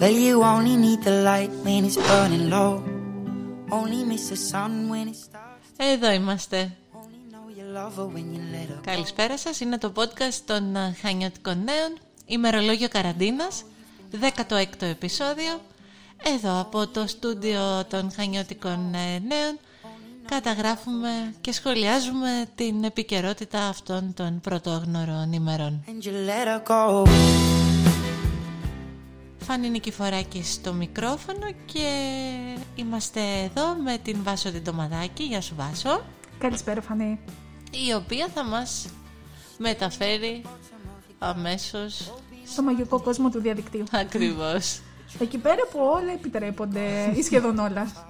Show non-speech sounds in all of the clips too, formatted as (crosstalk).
Well, you only need the light when it's burning low. Only miss the sun when it starts. Εδώ είμαστε. Only know you love her when you let her. Καλησπέρα σας, είναι το podcast των ε, Χανιώτικων Νέων, ημερολόγιο καραντίνας, 16ο επεισόδιο. Εδώ από το στούντιο των Χανιώτικων ε, Νέων καταγράφουμε και σχολιάζουμε την επικαιρότητα αυτών των πρωτόγνωρων ημερών. And you let her go. Φάνη Νικηφοράκη στο μικρόφωνο και είμαστε εδώ με την Βάσο την Τοματάκη. Γεια σου Βάσο. Καλησπέρα Φανή. Η οποία θα μας μεταφέρει αμέσως Στο μαγικό κόσμο του διαδικτύου. ακριβώς. Εκεί πέρα που όλα επιτρέπονται ή σχεδόν όλα.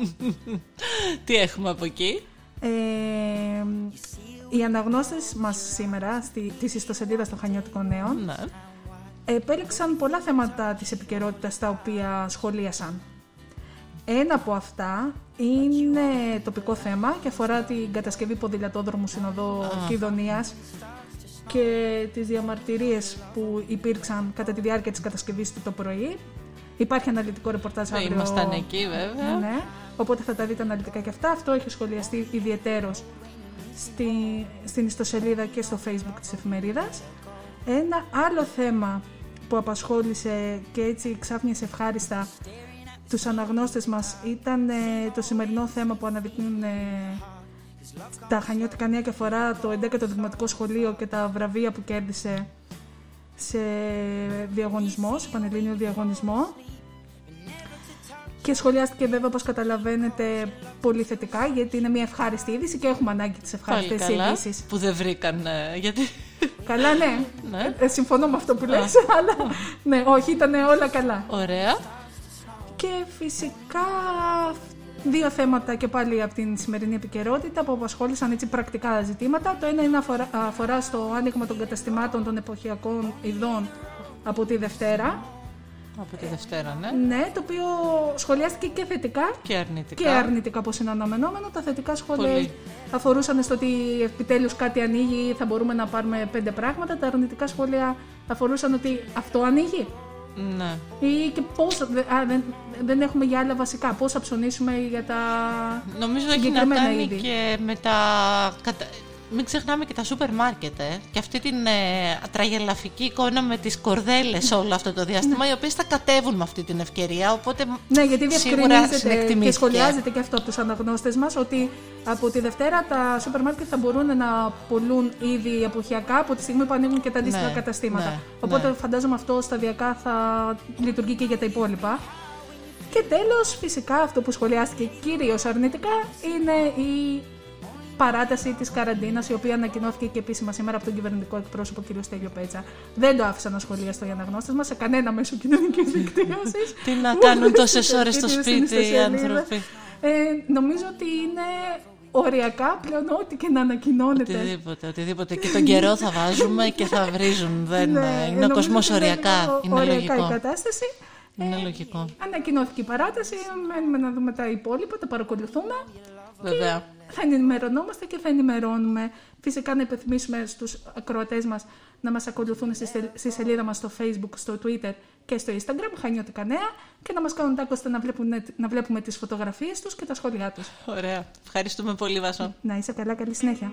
(laughs) Τι έχουμε από εκεί; Ε, οι αναγνώστες μας σήμερα στη, της ιστοσελίδας των Χανιώτικων Νέων Ναι. Επέλεξαν πολλά θέματα της επικαιρότητας τα οποία σχολίασαν. Ένα από αυτά είναι τοπικό θέμα και αφορά την κατασκευή ποδηλατόδρομου Συνοδό Κιδωνίας και τις διαμαρτυρίες που υπήρξαν κατά τη διάρκεια της κατασκευής του το πρωί. Υπάρχει αναλυτικό ρεπορτάζ αύριο. Ήμασταν εκεί βέβαια. Ναι, οπότε θα τα δείτε αναλυτικά και αυτά. Αυτό έχει σχολιαστεί ιδιαιτέρως στη, στην ιστοσελίδα και στο facebook της εφημερίδας. Ένα άλλο θέμα που απασχόλησε και έτσι ξάφνιασε ευχάριστα τους αναγνώστες μας ήταν ε, το σημερινό θέμα που αναδεικνύουν ε, τα Χανιώτικα Νέα και αφορά το 11ο Δημοτικό Σχολείο και τα βραβεία που κέρδισε σε διαγωνισμός, σε πανελλήνιο διαγωνισμό. Και σχολιάστηκε βέβαια όπως καταλαβαίνετε πολύ θετικά γιατί είναι μια ευχάριστη είδηση και έχουμε ανάγκη τις Πάλι ευχάριστες καλά ειδήσεις. που δεν βρήκαν ε, γιατί Καλά ναι, Ναι. Ε, συμφωνώ με αυτό που λες, αλλά ναι, όχι ήταν όλα καλά. ωραία Και φυσικά δύο θέματα και πάλι από την σημερινή επικαιρότητα που απασχόλησαν έτσι πρακτικά ζητήματα. Το ένα είναι αφορά, αφορά στο άνοιγμα των καταστημάτων των εποχιακών ειδών από τη Δευτέρα. Από τη Δευτέρα ναι Ναι, το οποίο σχολιάστηκε και θετικά και αρνητικά και αρνητικά όπως είναι αναμενόμενο. Τα θετικά σχόλια Πολύ. αφορούσαν στο ότι επιτέλους κάτι ανοίγει, θα μπορούμε να πάρουμε πέντε πράγματα. Τα αρνητικά σχόλια αφορούσαν ότι αυτό ανοίγει ναι. ή και πώς, δε- α, δεν, δεν έχουμε για άλλα βασικά. Πώς θα ψωνίσουμε για τα... Νομίζω έχει να Συγκεκριμένα κάνει είδη. και με τα. Κατα- Μην ξεχνάμε και τα σούπερ μάρκετ, ε. Και αυτή την ε, τραγελαφική εικόνα με τις κορδέλες όλο αυτό το διάστημα, οι οποίες θα κατέβουν με αυτή την ευκαιρία, οπότε Ναι, γιατί σίγουρα διευκρινίζεται και συνεκτιμήθηκε. σχολιάζεται και αυτό από τους αναγνώστες μας ότι από τη Δευτέρα τα σούπερ μάρκετ θα μπορούν να πουλούν ήδη εποχιακά από τη στιγμή που ανοίγουν και τα αντίστοιχα Ναι, καταστήματα. ναι, Οπότε ναι. φαντάζομαι αυτό σταδιακά θα λειτουργεί και για τα υπόλοιπα. Και τέλος, φυσικά αυτό που σχολιάστηκε κυρίως αρνητικά είναι η παράταση της καραντίνας η οποία ανακοινώθηκε και επίσημα σήμερα από τον κυβερνητικό εκπρόσωπο κ. Στέλιο Πέτσα. Δεν το άφησαν να σχολιάσει οι αναγνώστες μας σε κανένα μέσο κοινωνικής δικτύωσης. Τι να κάνουν τόσες ώρες στο Γιατί σπίτι στην οι ιστοσελίδα. άνθρωποι. Ε, νομίζω ότι είναι οριακά πλέον ό,τι και να ανακοινώνεται. Οτιδήποτε, οτιδήποτε. Και τον καιρό θα βάζουμε και θα βρίζουν. Δεν, Ναι, είναι ο νομίζω κόσμος ότι είναι οριακά. λίγο Είναι οριακά η λογικό. κατάσταση. Είναι Ε, λογικό. Ανακοινώθηκε η παράταση, μένουμε να δούμε τα υπόλοιπα, τα παρακολουθούμε. Βέβαια. Θα ενημερωνόμαστε και θα ενημερώνουμε. Φυσικά να υπενθυμίσουμε στους ακροατές μας να μας ακολουθούν στη, στε- στη σελίδα μας στο facebook, στο twitter και στο instagram, Χανιώτικα Νέα και να μας κάνουν τάκ ώστε να βλέπουμε, να βλέπουμε τις φωτογραφίες τους και τα σχόλιά τους. Ωραία. Ευχαριστούμε πολύ, Βάσο. Να είσαι καλά, καλή συνέχεια.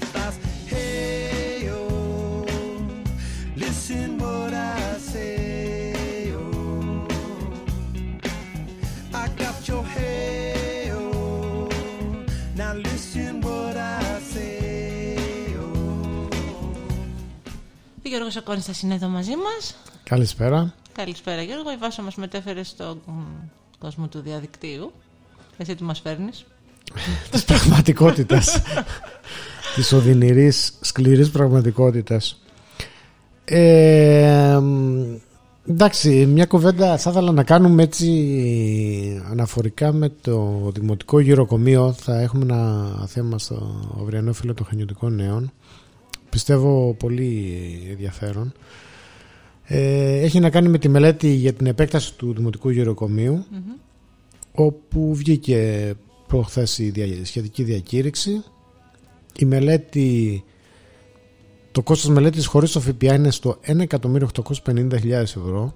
Now listen what I say oh. Ο Γιώργος Ακόνιστας είναι εδώ μαζί μας. Καλησπέρα. Καλησπέρα Γιώργο. Η Βάσο μας μετέφερε στον μ, κόσμο του διαδικτύου. Εσύ τι μας φέρνεις; (laughs) Της πραγματικότητας. (laughs) της οδυνηρής, σκληρής πραγματικότητας. Ε, μ, εντάξει, μια κουβέντα θα ήθελα να κάνουμε έτσι αναφορικά με το Δημοτικό Γυροκομείο. Θα έχουμε ένα θέμα στο αυριανό φύλλο των Χανιωτικών Νέων. Πιστεύω πολύ ενδιαφέρον. Ε, έχει να κάνει με τη μελέτη για την επέκταση του Δημοτικού Γυροκομείου όπου βγήκε προχθές η δια- σχετική διακήρυξη. Η μελέτη, το κόστος μελέτης χωρίς το ΦΠΑ είναι στο 1.850.000 ευρώ.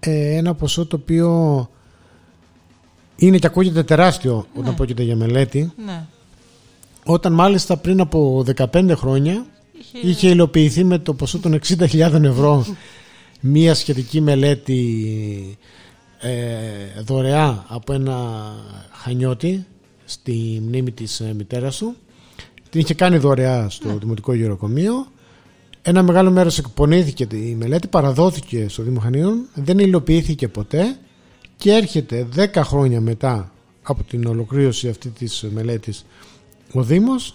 Ε, ένα ποσό το οποίο είναι και ακούγεται τεράστιο όταν Ναι. πρόκειται για μελέτη. Ναι. Όταν μάλιστα πριν από 15 χρόνια Είχε... είχε υλοποιηθεί με το ποσό των 60.000 ευρώ (laughs) μία σχετική μελέτη ε, δωρεά από ένα χανιώτη στη μνήμη της ε, μητέρας του την είχε κάνει δωρεά στο Δημοτικό Γεροκομείο. Ένα μεγάλο μέρος εκπονήθηκε η μελέτη παραδόθηκε στο Δήμο Χανίων δεν υλοποιήθηκε ποτέ και έρχεται 10 χρόνια μετά από την ολοκλήρωση αυτή της μελέτης ο Δήμος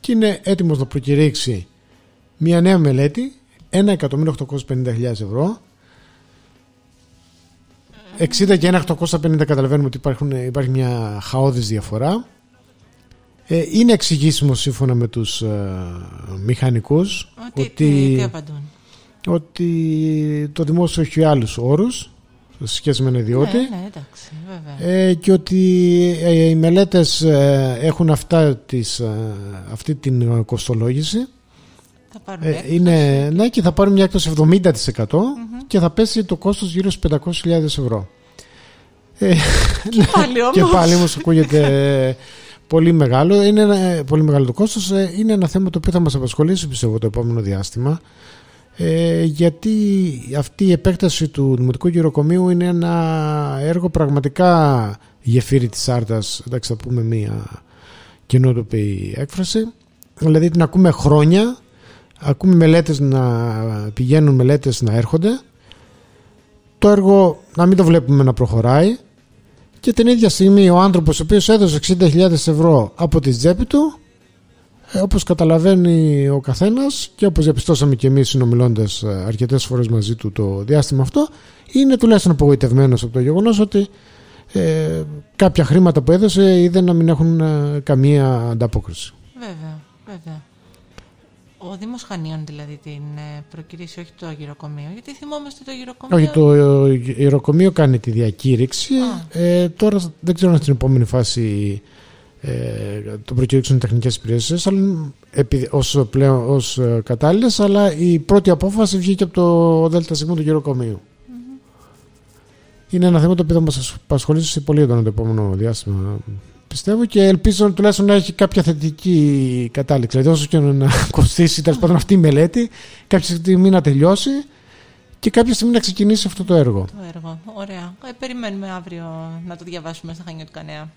και είναι έτοιμος να προκηρύξει μια νέα μελέτη 1.850.000 ευρώ. 60 και 1.850 καταλαβαίνουμε ότι υπάρχουν, υπάρχει μια χαόδης διαφορά. ε, είναι εξηγήσιμο σύμφωνα με τους ε, μηχανικούς Ότι, τι, τι απαντούν. ότι το δημόσιο έχει άλλους όρους σε σχέση με ένα ιδιώτη Ναι, ναι, εντάξει, βέβαια. ε, και ότι ε, οι μελέτες ε, έχουν αυτά τις, ε, αυτή την κοστολόγηση Θα πάρουμε ε, έκπτωση. είναι, ναι και θα πάρουν μια έκπτωση 70% και θα πέσει το κόστος γύρω στους 500.000 ευρώ ε, Πάλι όμως. και πάλι όμως ακούγεται πολύ μεγάλο είναι ένα, πολύ μεγάλο το κόστος ε, είναι ένα θέμα το οποίο θα μας απασχολήσει πιστεύω το επόμενο διάστημα. Ε, γιατί αυτή η επέκταση του Δημοτικού Γεροκομείου είναι ένα έργο πραγματικά γεφύρι της Άρτας εντάξει θα πούμε μία κοινότοπη έκφραση. Δηλαδή την ακούμε χρόνια ακούμε μελέτες να πηγαίνουν μελέτες να έρχονται. Το έργο να μην το βλέπουμε να προχωράει και την ίδια στιγμή ο άνθρωπος ο οποίος έδωσε 60.000 ευρώ από τη τσέπη του ε, όπως καταλαβαίνει ο καθένας και όπως διαπιστώσαμε και εμείς συνομιλώντας ε, αρκετές φορές μαζί του το διάστημα αυτό είναι τουλάχιστον απογοητευμένος από το γεγονός ότι ε, κάποια χρήματα που έδωσε είδε να μην έχουν ε, καμία ανταπόκριση. Βέβαια, βέβαια. Ο Δήμος Χανίων δηλαδή την ε, προκυρήσει, όχι το γυροκομείο. Γιατί θυμόμαστε το γυροκομείο. Όχι, το ε, ιεροκομείο κάνει τη διακήρυξη. Ε, τώρα δεν ξέρω αν στην επόμενη φάση ε, το προκηρύξουν οι τεχνικές υπηρεσίες αλλά, επί, ως, πλέον, ως ε, κατάλληλες, αλλά η πρώτη απόφαση βγήκε από το ΔΣ του γεροκομείου. Είναι ένα θέμα το οποίο θα μας απασχολήσει πολύ έντονα το επόμενο διάστημα πιστεύω και ελπίζω τουλάχιστον να έχει κάποια θετική κατάληξη. Δηλαδή, όσο και να κοστίσει τέλος πάντων αυτή η μελέτη, κάποια στιγμή να τελειώσει και κάποια στιγμή να ξεκινήσει αυτό το έργο. Το έργο. Ωραία. Ε, περιμένουμε αύριο να το διαβάσουμε στα Χανιώτικα Νέα.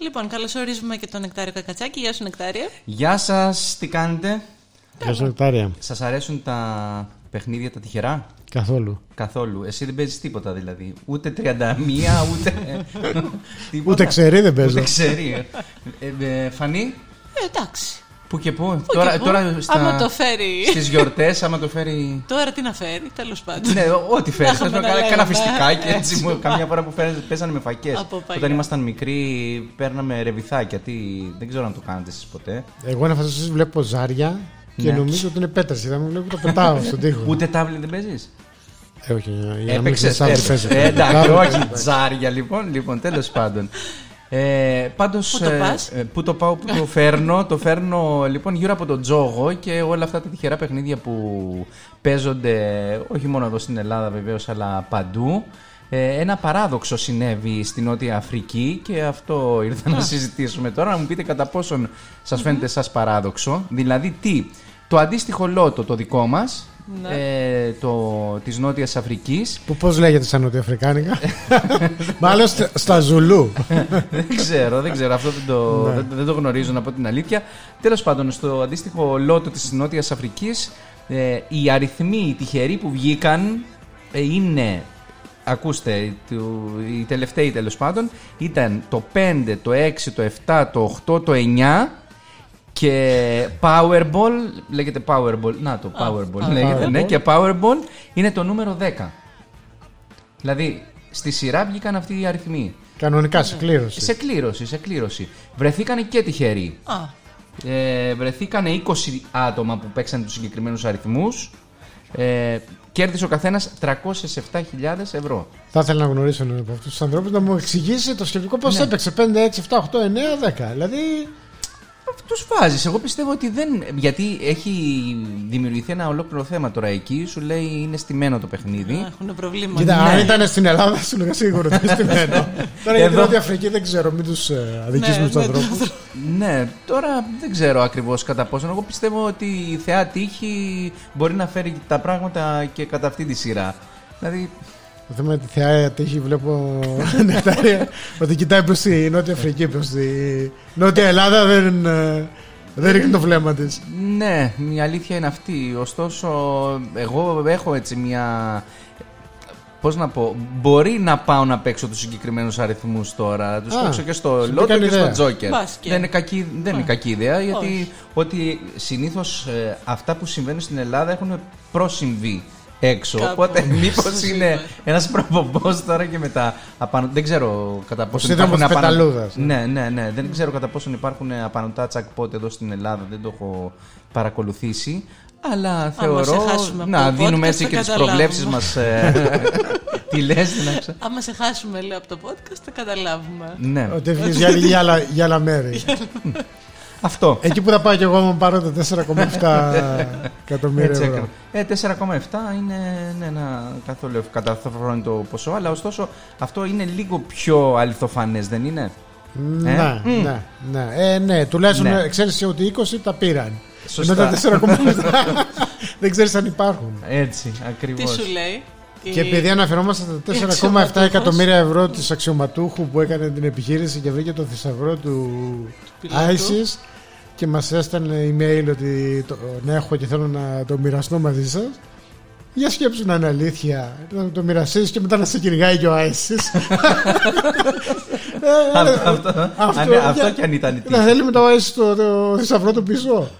Λοιπόν, καλωσορίζουμε και τον Νεκτάριο Κακατσάκη. Γεια σου, Νεκτάριο. Γεια σας, τι κάνετε; Γεια σα, Νεκτάρια. Σας αρέσουν τα παιχνίδια τα τυχερά; Καθόλου. Καθόλου. Εσύ δεν παίζεις τίποτα δηλαδή. Ούτε 31, (laughs) ούτε. τίποτα. Ούτε ξέρει δεν παίζω. Ούτε ξέρει. Ε, ε, φανή; Ε, εντάξει. Πού και πού. Πού τώρα, και πού. τώρα στα, Άμα το φέρει. στις γιορτές, άμα το φέρει... Τώρα τι να φέρει, τέλος πάντων. ναι, ό,τι φέρει. Να Θέλω έχουμε να να κάνω λέγαμε. κάνα φιστικάκι έτσι. μου- Καμιά φορά που φέρνε- παίζανε με φακές. Από παλιά. Όταν ήμασταν μικροί, παίρναμε ρεβιθάκια. Τι, δεν ξέρω αν το κάνετε εσείς ποτέ. Εγώ να φανταστείς βλέπω ζάρια και Ναι. νομίζω ότι είναι πέτραση. Δεν μου βλέπω το πετάω στον τοίχο. Ούτε τάβλη δεν παίζεις; Ε, όχι, για να μην Έπαιξες. ξέρεις, αύριο παίζω. Εντάξει, Αύριο όχι παίζω. τζάρια λοιπόν. Λοιπόν, τέλος πάντων. Ε, πάντως, Πού το ε, πας; ε, πού το πάω, πού το φέρνω. το φέρνω λοιπόν γύρω από τον τζόγο και όλα αυτά τα τυχερά παιχνίδια που παίζονται όχι μόνο εδώ στην Ελλάδα βεβαίως αλλά παντού. Ε, ένα παράδοξο συνέβη στην Νότια Αφρική και αυτό ήρθα να συζητήσουμε τώρα. Να μου πείτε κατά πόσον σας φαίνεται σας παράδοξο. Δηλαδή τι, το αντίστοιχο λότο το δικό μας, Ναι. ε, το, της Νότιας Αφρικής Που πώς λέγεται στα νοτιοαφρικάνικα. (laughs) Μάλλον στα- στα Ζουλού. (laughs) δεν ξέρω, δεν ξέρω. Αυτό δεν το, Ναι. δεν, δεν το γνωρίζω να πω την αλήθεια. Τέλος πάντων, στο αντίστοιχο λότο της Νότιας Αφρικής, ε, οι αριθμοί, οι τυχεροί που βγήκαν ε, είναι. Ακούστε, του- οι τελευταίοι τέλος πάντων ήταν το 5, το 6, το 7, το 8, το 9 και Powerball, λέγεται Powerball, να το Powerball α, λέγεται, Powerball. ναι, και Powerball είναι το νούμερο 10. Δηλαδή, στη σειρά βγήκαν αυτοί οι αριθμοί. Κανονικά σε κλήρωση. Σε κλήρωση, σε κλήρωση. Βρεθήκανε και τυχεροί. Α, Ε, βρεθήκανε 20 άτομα που παίξαν τους συγκεκριμένους αριθμούς. Ε, κέρδισε ο καθένας 307.000 ευρώ. Θα ήθελα να γνωρίσω έναν από αυτούς τους ανθρώπους να μου εξηγήσει το σκεπτικό πώς Ναι. έπαιξε 5, 6, 7, 8, 9, 10. Δηλαδή. Τους βάζεις. Εγώ πιστεύω ότι δεν... Γιατί έχει δημιουργηθεί ένα ολόκληρο θέμα τώρα εκεί. Σου λέει είναι στημένο το παιχνίδι. έχουν προβλήματα. Κοίτα, ναι. αν ήταν στην Ελλάδα, σου λέγα σίγουρα ότι είναι στημένο. (laughs) Τώρα για την Εδώ. Νότια Αφρική δεν ξέρω, μην τους αδικήσουμε Ναι, τους ναι, ανθρώπους. Ναι, τώρα δεν ξέρω ακριβώς κατά πόσο. Εγώ πιστεύω ότι η θεά τύχη μπορεί να φέρει τα πράγματα και κατά αυτή τη σειρά. Δηλαδή, Το θέμα είναι τη θεά τύχη βλέπω (laughs) νεκτάρια ότι κοιτάει προς τη Νότια Αφρική, προς τη Νότια Ελλάδα δεν, ε, δεν ρίχνει το βλέμμα της. Ναι, η αλήθεια είναι αυτή. Ωστόσο, εγώ έχω έτσι μια. Πώς να πω, μπορεί να πάω να παίξω τους συγκεκριμένους αριθμούς τώρα. Τους Α, παίξω και στο σου Λότο έκανε και στο ιδέα. Τζόκερ. Μπας και. Δεν είναι κακή, δεν είναι κακή ιδέα, γιατί Όχι. ότι συνήθως ε, αυτά που συμβαίνουν στην Ελλάδα έχουν προσυμβεί έξω. Κάπου. Οπότε (laughs) μήπως Σωστά. είναι ένας προπομπός τώρα και μετά. Απανω... Δεν ξέρω κατά πόσο σύνδρομος της απανω- πεταλούδας, ε. Ναι, ναι, ναι. Δεν ξέρω κατά πόσον υπάρχουν απανοτά τσακπότ εδώ στην Ελλάδα. Δεν το έχω παρακολουθήσει. Αλλά θεωρώ. σε χάσουμε από να το δίνουμε podcast, έτσι θα και τις καταλάβουμε. προβλέψεις μας. (laughs) Τι λες, την άξα. Άμα σε χάσουμε, λέω, από το podcast, θα καταλάβουμε. Ναι, Ότι έφυγε για, για, άλλα, για άλλα μέρη. (laughs) αυτό. Εκεί που θα πάω κι εγώ μου πάρω τα 4,7 (laughs) εκατομμύρια Έτσι ευρώ. έκανα. Ε, 4,7 είναι ναι, ένα καθόλου καταφρόνητο ποσό, αλλά ωστόσο αυτό είναι λίγο πιο αληθοφανές, δεν είναι; Ναι, ναι, ναι. Ε, ναι, τουλάχιστον Ναι. ξέρεις ότι 20 τα πήραν. Σωστά. Ενώ τα 4,7 (laughs) δεν ξέρεις αν υπάρχουν. Έτσι, Τι ακριβώς. σου λέει; Και η- επειδή αναφερόμαστε στα 4,7 αξιωματούχος. εκατομμύρια ευρώ της αξιωματούχου που έκανε την επιχείρηση και βρήκε το θησαυρό του πιλότου. ISIS και μας έστελνε email ότι το, να έχω και θέλω να το μοιραστώ μαζί σας. Για σκέψου να είναι αλήθεια. Να το μοιραστείς και μετά να σε κυνηγάει και ο ISIS. (laughs) Ε, Αυτό, αυτό, Αυτό, αν- αυτό για- κι αν ήταν να τι. θέλει μετά ο ISIS το, το θησαυρό του πίσω.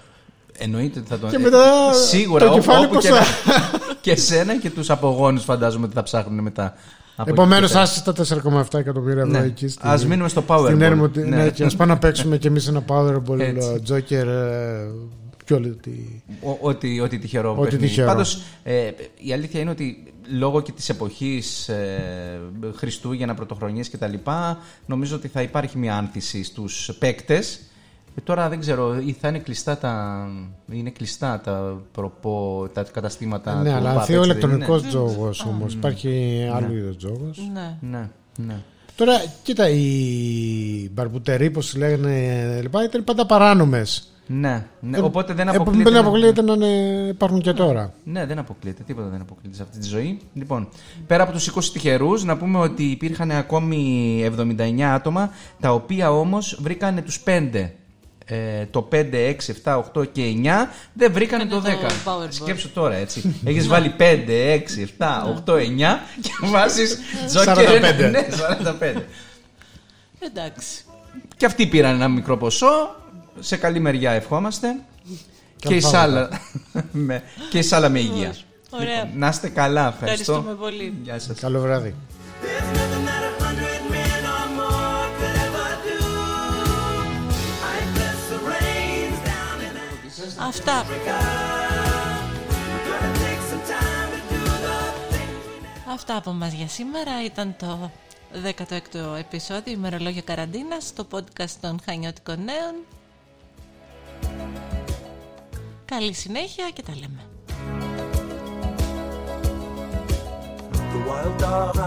Εννοείται ότι θα τον. Και μετά Σίγουρα το όπου, κεφάλι όπου πώς και, θα- να... (laughs) και σένα και τους απογόνους φαντάζομαι ότι θα ψάχνουν μετά. από Επομένως, εκεί και άσε τα 4,7 εκατομμύρια ευρώ Ναι. εκεί. στη- Ας μείνουμε στο Powerball. Στην Έρμο, ναι. Ναι. και ας πάμε να παίξουμε κι εμείς ένα Powerball Έτσι. Joker ε, και όλη τη... Ο- Ό,τι, ό,τι τυχερό Ό,τι παιχνίδι. τυχερό. Πάντως, ε, η αλήθεια είναι ότι λόγω και της εποχής ε, Χριστούγεννα, Πρωτοχρονιές κτλ. Νομίζω ότι θα υπάρχει μια άνθηση στους παίκτες. Ε, τώρα δεν ξέρω, ή θα είναι κλειστά τα, είναι κλειστά τα, προπό, τα καταστήματα ναι, του αλλά ΠΑΠ, ανθεί ο έτσι δεν ηλεκτρονικός είναι; τζόγος όμως. Υπάρχει άλλο είδος τζόγος. Ναι. Ναι, ναι. Τώρα, κοίτα, οι μπαρμπούτεροι, πώς λέγανε, λοιπά, ήταν πάντα παράνομες. Ναι, ναι. Ε, οπότε δεν ε, αποκλείεται. Δεν να- αποκλείεται να είναι- υπάρχουν και τώρα. Ναι, δεν αποκλείεται. Τίποτα δεν αποκλείεται σε αυτή τη ζωή. Λοιπόν, πέρα από τους 20 τυχερούς, να πούμε ότι υπήρχαν ακόμη 79 άτομα, τα οποία όμως βρήκανε τους 5 ε, το 5, 6, 7, 8 και 9 δεν βρήκανε το 10. Σκέψω τώρα έτσι. Έχεις βάλει 5, 6, 7, 8, 9 και βάζεις 45. Ναι, Εντάξει. Και αυτοί πήραν ένα μικρό ποσό. Σε καλή μεριά ευχόμαστε. Και η, σάλα... (laughs) με... και η σάλα με υγεία. Ωραία. Λοιπόν, να είστε καλά. Ευχαριστούμε πολύ. Γεια σας. Καλό βράδυ. Αυτά από μας για σήμερα ήταν το 16ο επεισόδιο ημερολόγιο καραντίνας στο podcast των Χανιώτικων Νέων. Καλή συνέχεια και τα λέμε.